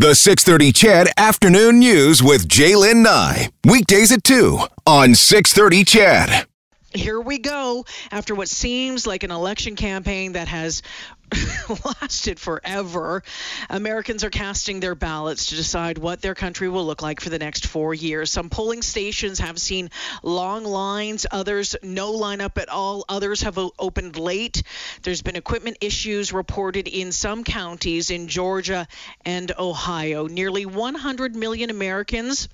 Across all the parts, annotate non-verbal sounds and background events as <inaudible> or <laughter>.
The 630 CHED Afternoon News with Jaylen Nye. Weekdays at 2 on 630 CHED. Here we go. After what seems like an election campaign that has <laughs> lasted forever. Americans are casting their ballots to decide what their country will look like for the next four years. Some polling stations have seen long lines, others no lineup at all, others have opened late. There's been equipment issues reported in some counties in Georgia and Ohio. Nearly 100 million Americans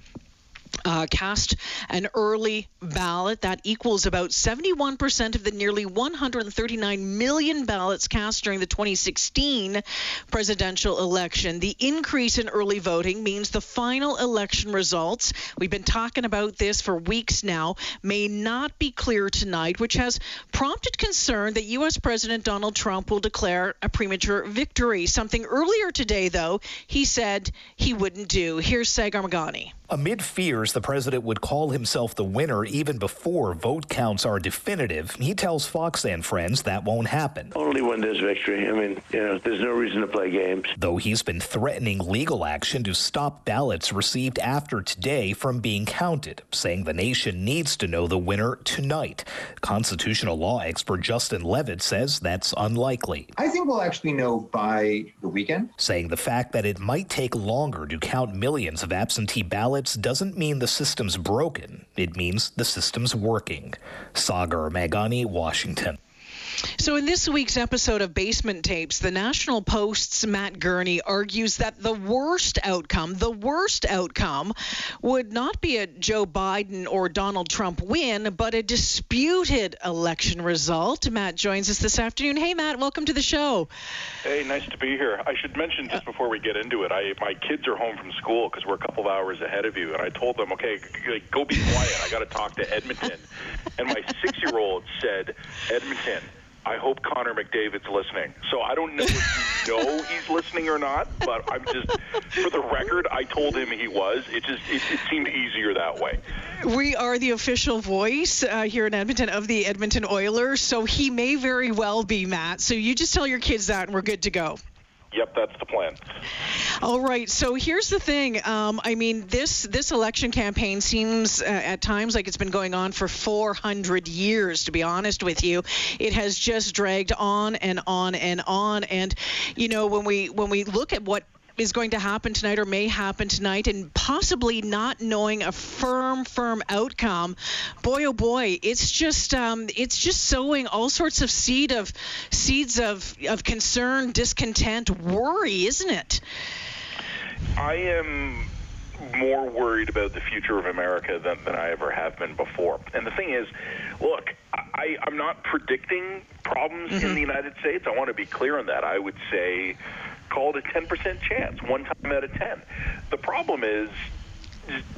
uh, cast an early ballot. That equals about 71% of the nearly 139 million ballots cast during the 2016 presidential election. The increase in early voting means the final election results, we've been talking about this for weeks now, may not be clear tonight, which has prompted concern that U.S. President Donald Trump will declare a premature victory. Something earlier today, though, he said he wouldn't do. Here's Sagar Meghani. Amid fears the president would call himself the winner even before vote counts are definitive, he tells Fox and Friends that won't happen. Only when there's victory. I mean, you know, there's no reason to play games. Though he's been threatening legal action to stop ballots received after today from being counted, saying the nation needs to know the winner tonight. Constitutional law expert Justin Levitt says that's unlikely. I think we'll actually know by the weekend. Saying the fact that it might take longer to count millions of absentee ballots doesn't mean the system's broken. It means the system's working. Sagar Meghani, Washington. So, in this week's episode of Basement Tapes, the National Post's Matt Gurney argues that the worst outcome, the worst outcome, would not be a Joe Biden or Donald Trump win, but a disputed election result. Matt joins us this afternoon. Hey, Matt, welcome to the show. Hey, nice to be here. I should mention just uh, before we get into it, I my kids are home from school because we're a couple of hours ahead of you, and I told them, okay, go be quiet. I got to talk to Edmonton, and my <laughs> six-year-old said, Edmonton I hope Connor McDavid's listening. So I don't know if you <laughs> know he's listening or not, but I'm just for the record, I told him he was. It just it, it seemed easier that way. We are the official voice uh, here in Edmonton of the Edmonton Oilers, so he may very well be Matt. So you just tell your kids that, and we're good to go. Yep, that's the plan. All right. So here's the thing. Um, I mean, this this election campaign seems uh, at times like it's been going on for 400 years. To be honest with you, it has just dragged on and on and on. And you know, when we when we look at what is going to happen tonight or may happen tonight and possibly not knowing a firm firm outcome boy oh boy it's just um, it's just sowing all sorts of seed of seeds of of concern discontent worry isn't it i am more worried about the future of America than, than I ever have been before. And the thing is, look, I, I'm not predicting problems mm-hmm. in the United States. I want to be clear on that. I would say call it a 10% chance, one time out of 10. The problem is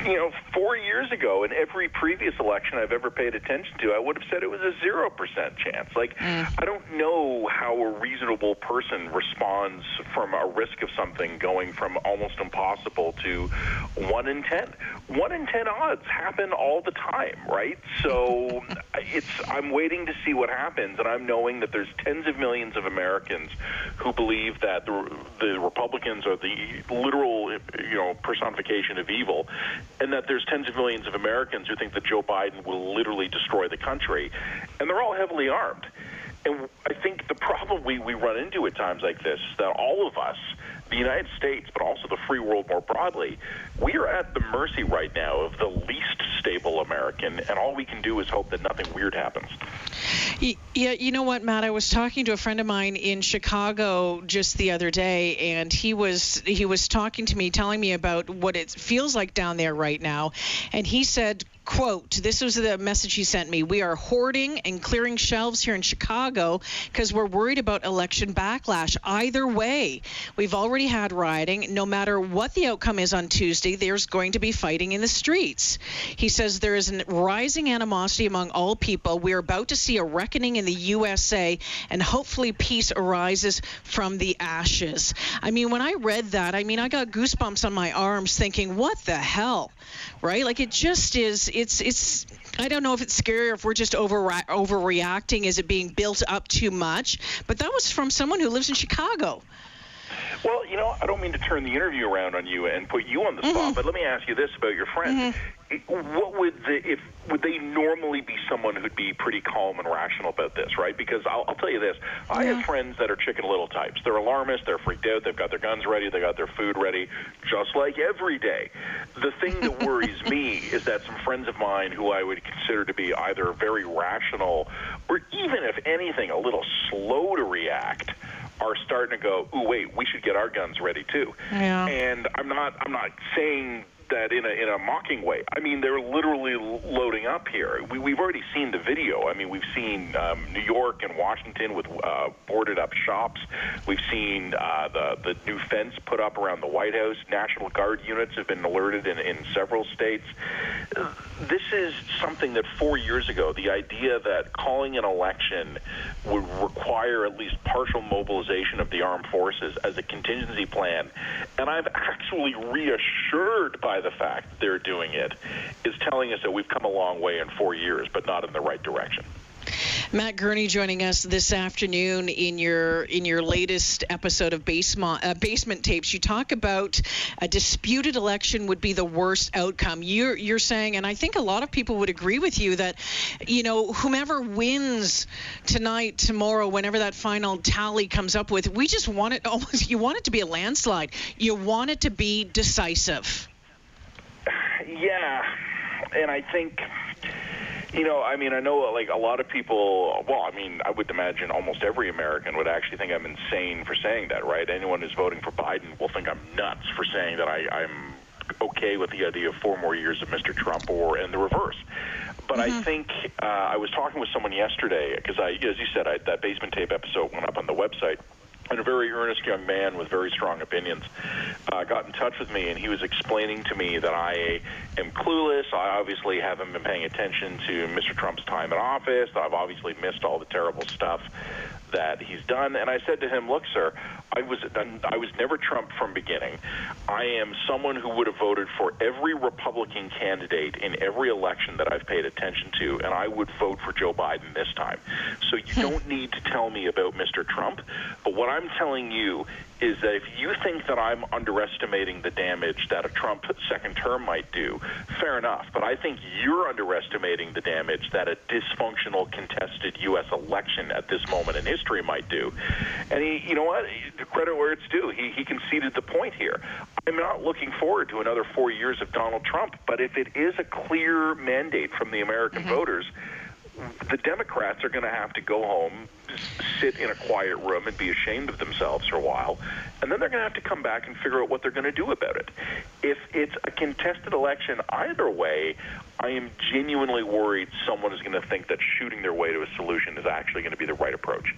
you know, four years ago, in every previous election I've ever paid attention to, I would have said it was a zero percent chance. Like, mm. I don't know how a reasonable person responds from a risk of something going from almost impossible to one in ten. One in ten odds happen all the time, right? So <laughs> it's I'm waiting to see what happens, and I'm knowing that there's tens of millions of Americans who believe that the, the Republicans are the literal, you know, personification of evil and that there's tens of millions of Americans who think that Joe Biden will literally destroy the country, and they're all heavily armed. And I think the problem we, we run into at times like this is that all of us, the United States, but also the free world more broadly, we are at the mercy right now of the least stable American, and all we can do is hope that nothing weird happens. Yeah, you know what, Matt? I was talking to a friend of mine in Chicago just the other day, and he was he was talking to me, telling me about what it feels like down there right now, and he said, quote this was the message he sent me. We are hoarding and clearing shelves here in chicago because we're worried about election backlash. Either way we've already had rioting. No matter what the outcome is on tuesday there's going to be fighting in the streets he says there is a rising animosity among all people. We're about to see a reckoning in the usa and hopefully peace arises from the ashes. I mean when i read that i mean i got goosebumps on my arms thinking what the hell? Right? Like it just is it's it's I don't know if it's scary or if we're just over overreacting. Is it being built up too much? But that was from someone who lives in Chicago. Well, you know, I don't mean to turn the interview around on you and put you on the spot, Mm-hmm. but let me ask you this about your friend. What would the if would they normally be someone who'd be pretty calm and rational about this, right? Because I'll, I'll tell you this: I have friends that are chicken little types. They're alarmists. They're freaked out. They've got their guns ready. They got their food ready, just like every day. The thing that <laughs> worries me is that some friends of mine who I would consider to be either very rational or even, if anything, a little slow to react are starting to go, "Ooh, wait, we should get our guns ready too." Yeah. And I'm not I'm not saying that in a in a mocking way. I mean, they're literally loading up here. We, we've already seen the video. I mean, we've seen um, New York and Washington with uh, boarded up shops. We've seen uh, the the new fence put up around the White House. National Guard units have been alerted in, in several states. This is something that four years ago, the idea that calling an election would require at least partial mobilization of the armed forces as a contingency plan, and I'm actually reassured by the fact that they're doing it, is telling us that we've come a long way in four years, but not in the right direction. Matt Gurney joining us this afternoon in your in your latest episode of basement uh, basement tapes. You talk about a disputed election would be the worst outcome. You're you're saying, and I think a lot of people would agree with you that, you know, whomever wins tonight, tomorrow, whenever that final tally comes up with, we just want it <laughs> almost. You want it to be a landslide. You want it to be decisive. Yeah, and I think, you know, I mean, I know like a lot of people. Well, I mean, I would imagine almost every American would actually think I'm insane for saying that, right? Anyone who's voting for Biden will think I'm nuts for saying that I, I'm okay with the idea of four more years of Mr. Trump, or and the reverse. But I think uh, I was talking with someone yesterday because I, as you said, I, that basement tape episode went up on the website. And a very earnest young man with very strong opinions uh, got in touch with me, and he was explaining to me that I am clueless. I obviously haven't been paying attention to Mr. Trump's time in office. I've obviously missed all the terrible stuff that he's done. And I said to him, "Look, sir, I was I was never Trump from beginning. I am someone who would have voted for every Republican candidate in every election that I've paid attention to, and I would vote for Joe Biden this time. So you don't need to tell me about Mr. Trump. But what I'm telling you is that if you think that I'm underestimating the damage that a Trump second term might do, fair enough. But I think you're underestimating the damage that a dysfunctional contested U.S. election at this moment in history might do. And he, you know what? The credit where it's due. He, he conceded the point here. I'm not looking forward to another four years of Donald Trump, but if it is a clear mandate from the American mm-hmm. voters, the Democrats are going to have to go home, sit in a quiet room, and be ashamed of themselves for a while, and then they're going to have to come back and figure out what they're going to do about it. If it's a contested election either way, I am genuinely worried someone is going to think that shooting their way to a solution is actually going to be the right approach.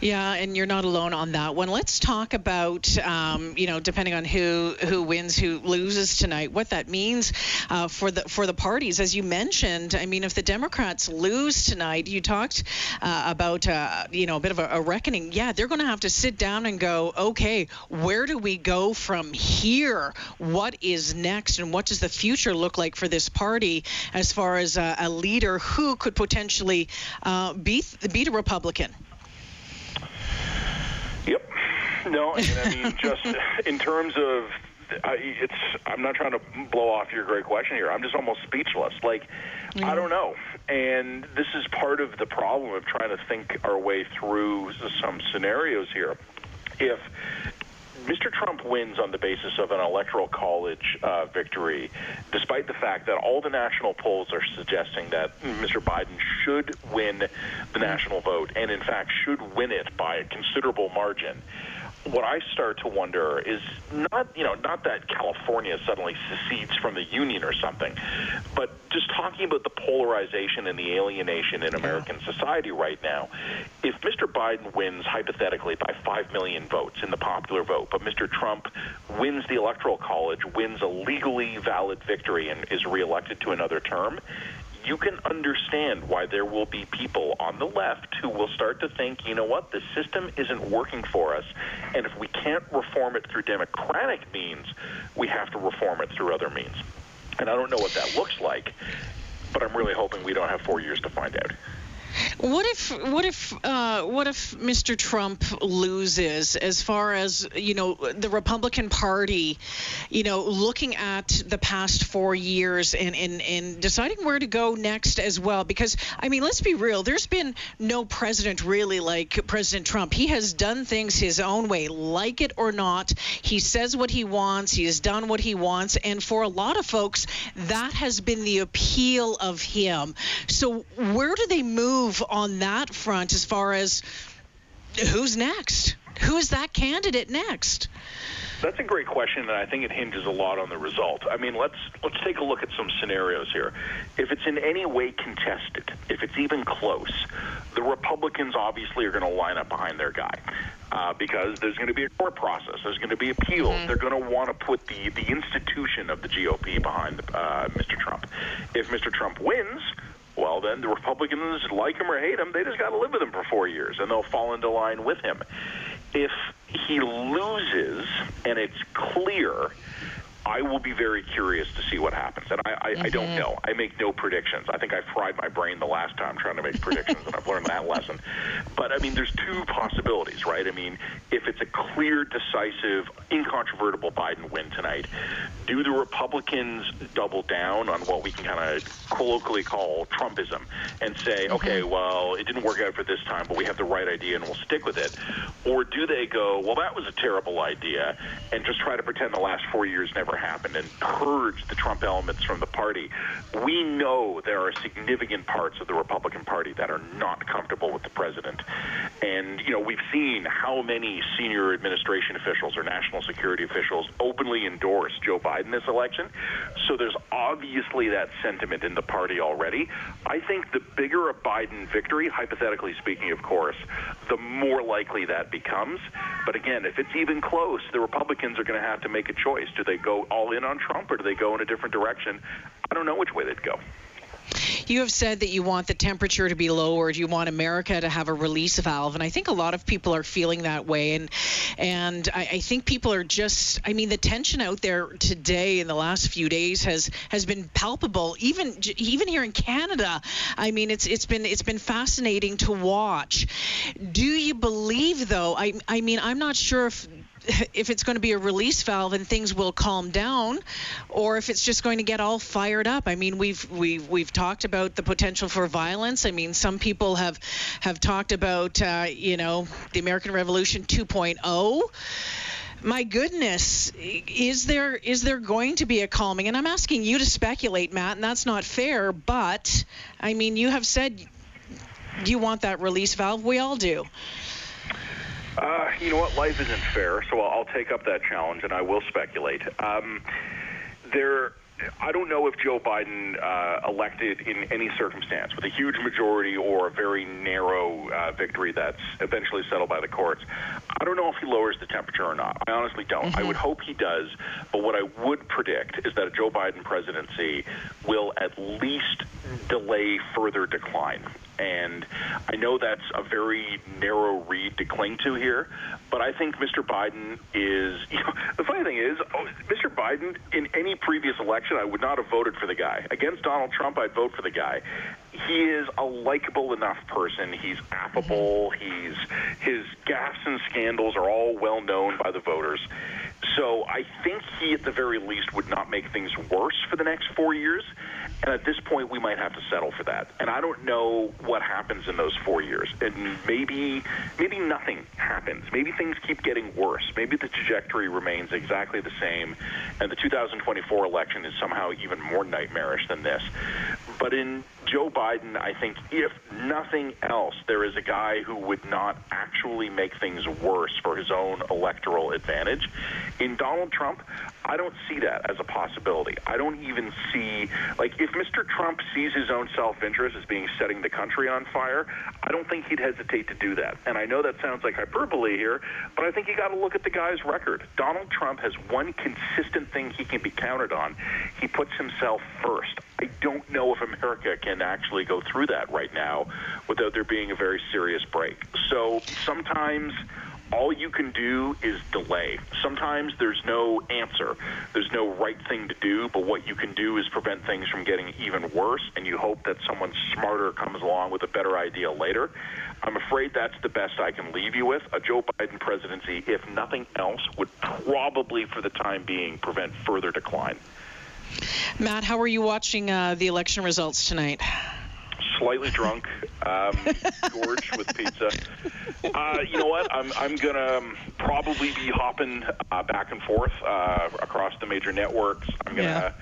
Yeah, and you're not alone on that one. Let's talk about, um, you know, depending on who who wins, who loses tonight, what that means uh, for the for the parties. As you mentioned, I mean, if the Democrats lose tonight, you talked uh, about, uh, you know, a bit of a, a reckoning. Yeah, they're going to have to sit down and go, okay, where do we go from here? What is next, and what does the future look like for this party as far as uh, a leader who could potentially uh, beat beat a Republican? <laughs> No, and I mean just in terms of I, it's I'm not trying to blow off your great question here. I'm just almost speechless. Like I don't know. And this is part of the problem of trying to think our way through some scenarios here. If Mr. Trump wins on the basis of an electoral college uh, victory, despite the fact that all the national polls are suggesting that Mr. Biden should win the national vote, and in fact should win it by a considerable margin. What I start to wonder is not, you know, not that California suddenly secedes from the union or something, but just talking about the polarization and the alienation in American society right now. If Mr. Biden wins hypothetically by 5 million votes in the popular vote, but Mr. Trump wins the Electoral College, wins a legally valid victory, and is reelected to another term, you can understand why there will be people on the left who will start to think, you know what, the system isn't working for us, and if we can't reform it through democratic means, we have to reform it through other means. And I don't know what that looks like, but I'm really hoping we don't have four years to find out. What if what if uh, what if Mr. Trump loses as far as you know the Republican Party, you know, looking at the past four years and, and, and deciding where to go next as well? Because I mean, let's be real. There's been no president really like President Trump. He has done things his own way, like it or not. He says what he wants. He has done what he wants, and for a lot of folks, that has been the appeal of him. So where do they move on that front as far as who's next? Who is that candidate next? That's a great question, and I think it hinges a lot on the result. I mean, let's let's take a look at some scenarios here. If it's in any way contested, if it's even close, the Republicans obviously are going to line up behind their guy uh, because there's going to be a court process, there's going to be appeals. Mm-hmm. They're going to want to put the the institution of the GOP behind uh, Mr. Trump. If Mr. Trump wins, well, then the Republicans, like him or hate him, they just got to live with him for four years, and they'll fall into line with him. If he loses and it's clear I will be very curious to see what happens. And I, I, mm-hmm. I, don't mm-hmm. know. I make no predictions. I think I fried my brain the last time trying to make predictions, and I've learned that lesson. But I mean, there's two possibilities, right? I mean, if it's a clear, decisive, incontrovertible Biden win tonight, do the Republicans double down on what we can kind of colloquially call Trumpism and say, mm-hmm. okay, well, it didn't work out for this time, but we have the right idea and we'll stick with it? Or do they go, well, that was a terrible idea, and just try to pretend the last four years never happened and purge the Trump elements from the party. We know there are significant parts of the Republican Party that are not comfortable with the president. And, you know, we've seen how many senior administration officials or national security officials openly endorsed Joe Biden this election. So there's obviously that sentiment in the party already. I think the bigger a Biden victory, hypothetically speaking, of course, the more likely that becomes. But again, if it's even close, the Republicans are going to have to make a choice. Do they go all in on Trump or do they go in a different direction? I don't know which way they'd go. You have said that you want the temperature to be lowered. You want America to have a release valve, and I think a lot of people are feeling that way. And and I, I think people are just. I mean, the tension out there today in the last few days has has been palpable. Even even here in Canada, I mean, it's it's been it's been fascinating to watch. Do you believe though? I I mean, I'm not sure if if it's going to be a release valve and things will calm down, or if it's just going to get all fired up. I mean, we've we've we've talked about the potential for violence. I mean, some people have have talked about uh, you know the American Revolution 2.0 my goodness is there is there going to be a calming and i'm asking you to speculate matt and that's not fair but i mean you have said you want that release valve we all do uh, you know what? Life isn't fair, so I'll take up that challenge and I will speculate. Um, there. I don't know if Joe Biden uh, elected in any circumstance with a huge majority or a very narrow uh, victory that's eventually settled by the courts. I don't know if he lowers the temperature or not. I honestly don't. Mm-hmm. I would hope he does, but what I would predict is that a Joe Biden presidency will at least delay further decline. And I know that's a very narrow read to cling to here, but I think Mr. Biden is. <laughs> You know, the funny thing is, oh, Mr. Biden, in any previous election, I would not have voted for the guy. Against Donald Trump, I'd vote for the guy. He is a likable enough person. He's affable. Mm-hmm. He's his gaffes and scandals are all well known by the voters. So I think he, at the very least, would not make things worse for the next four years. And at this point, we might have to settle for that. And I don't know what happens in those four years. And maybe, maybe nothing happens. Maybe things keep getting worse. Maybe the trajectory remains exactly the same, and the 2024 election is somehow even more nightmarish than this. But in Joe Biden, I think, if nothing else, there is a guy who would not actually make things worse for his own electoral advantage. In Donald Trump, I don't see that as a possibility. I don't even see, like, if Mr. Trump sees his own self interest as being setting the country on fire, I don't think he'd hesitate to do that. And I know that sounds like hyperbole here, but I think you got to look at the guy's record. Donald Trump has one consistent thing he can be counted on he puts himself first. I don't know if America can actually go through that right now without there being a very serious break. So sometimes all you can do is delay. Sometimes there's no answer, there's no right thing to do, but what you can do is prevent things from getting even worse, and you hope that someone smarter comes along with a better idea later. I'm afraid that's the best I can leave you with. A Joe Biden presidency, if nothing else, would probably, for the time being, prevent further decline. Matt, how are you watching uh, the election results tonight? Slightly drunk, um, <laughs> gorged with pizza. Uh, you know what? I'm I'm gonna probably be hopping uh, back and forth uh, across the major networks. I'm gonna. Yeah.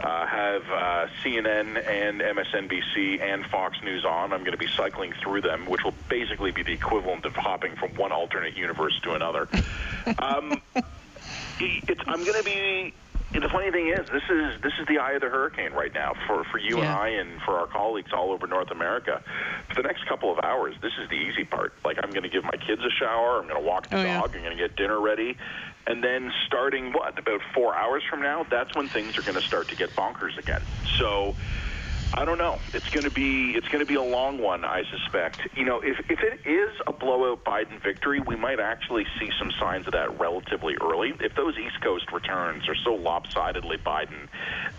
Uh, have uh, CNN and MSNBC and Fox News on. I'm going to be cycling through them, which will basically be the equivalent of hopping from one alternate universe to another. <laughs> um, it's, I'm going to be. The funny thing is, this is this is the eye of the hurricane right now for for you and I and for our colleagues all over North America. For the next couple of hours, this is the easy part. Like I'm going to give my kids a shower. I'm going to walk the Oh, yeah. dog. I'm going to get dinner ready. And then starting what about four hours from now, that's when things are going to start to get bonkers again. So I don't know. It's going to be it's going to be a long one, I suspect. You know, if if it is a blowout Biden victory, we might actually see some signs of that relatively early. If those East Coast returns are so lopsidedly Biden,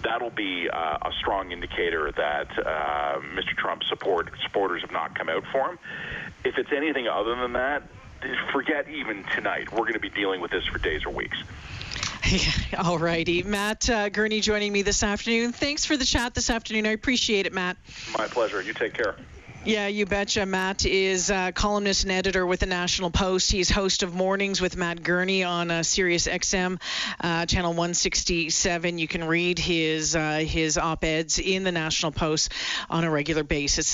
that'll be uh, a strong indicator that uh, Mr. Trump's support supporters have not come out for him. If it's anything other than that, forget even tonight. We're going to be dealing with this for days or weeks. <laughs> All righty. Matt uh, Gurney joining me this afternoon. Thanks for the chat this afternoon. I appreciate it, Matt. My pleasure. You take care. Yeah, you betcha. Matt is uh, columnist and editor with the National Post. He's host of Mornings with Matt Gurney on uh, Sirius XM, uh, channel 167. You can read his uh, his op eds in the National Post on a regular basis.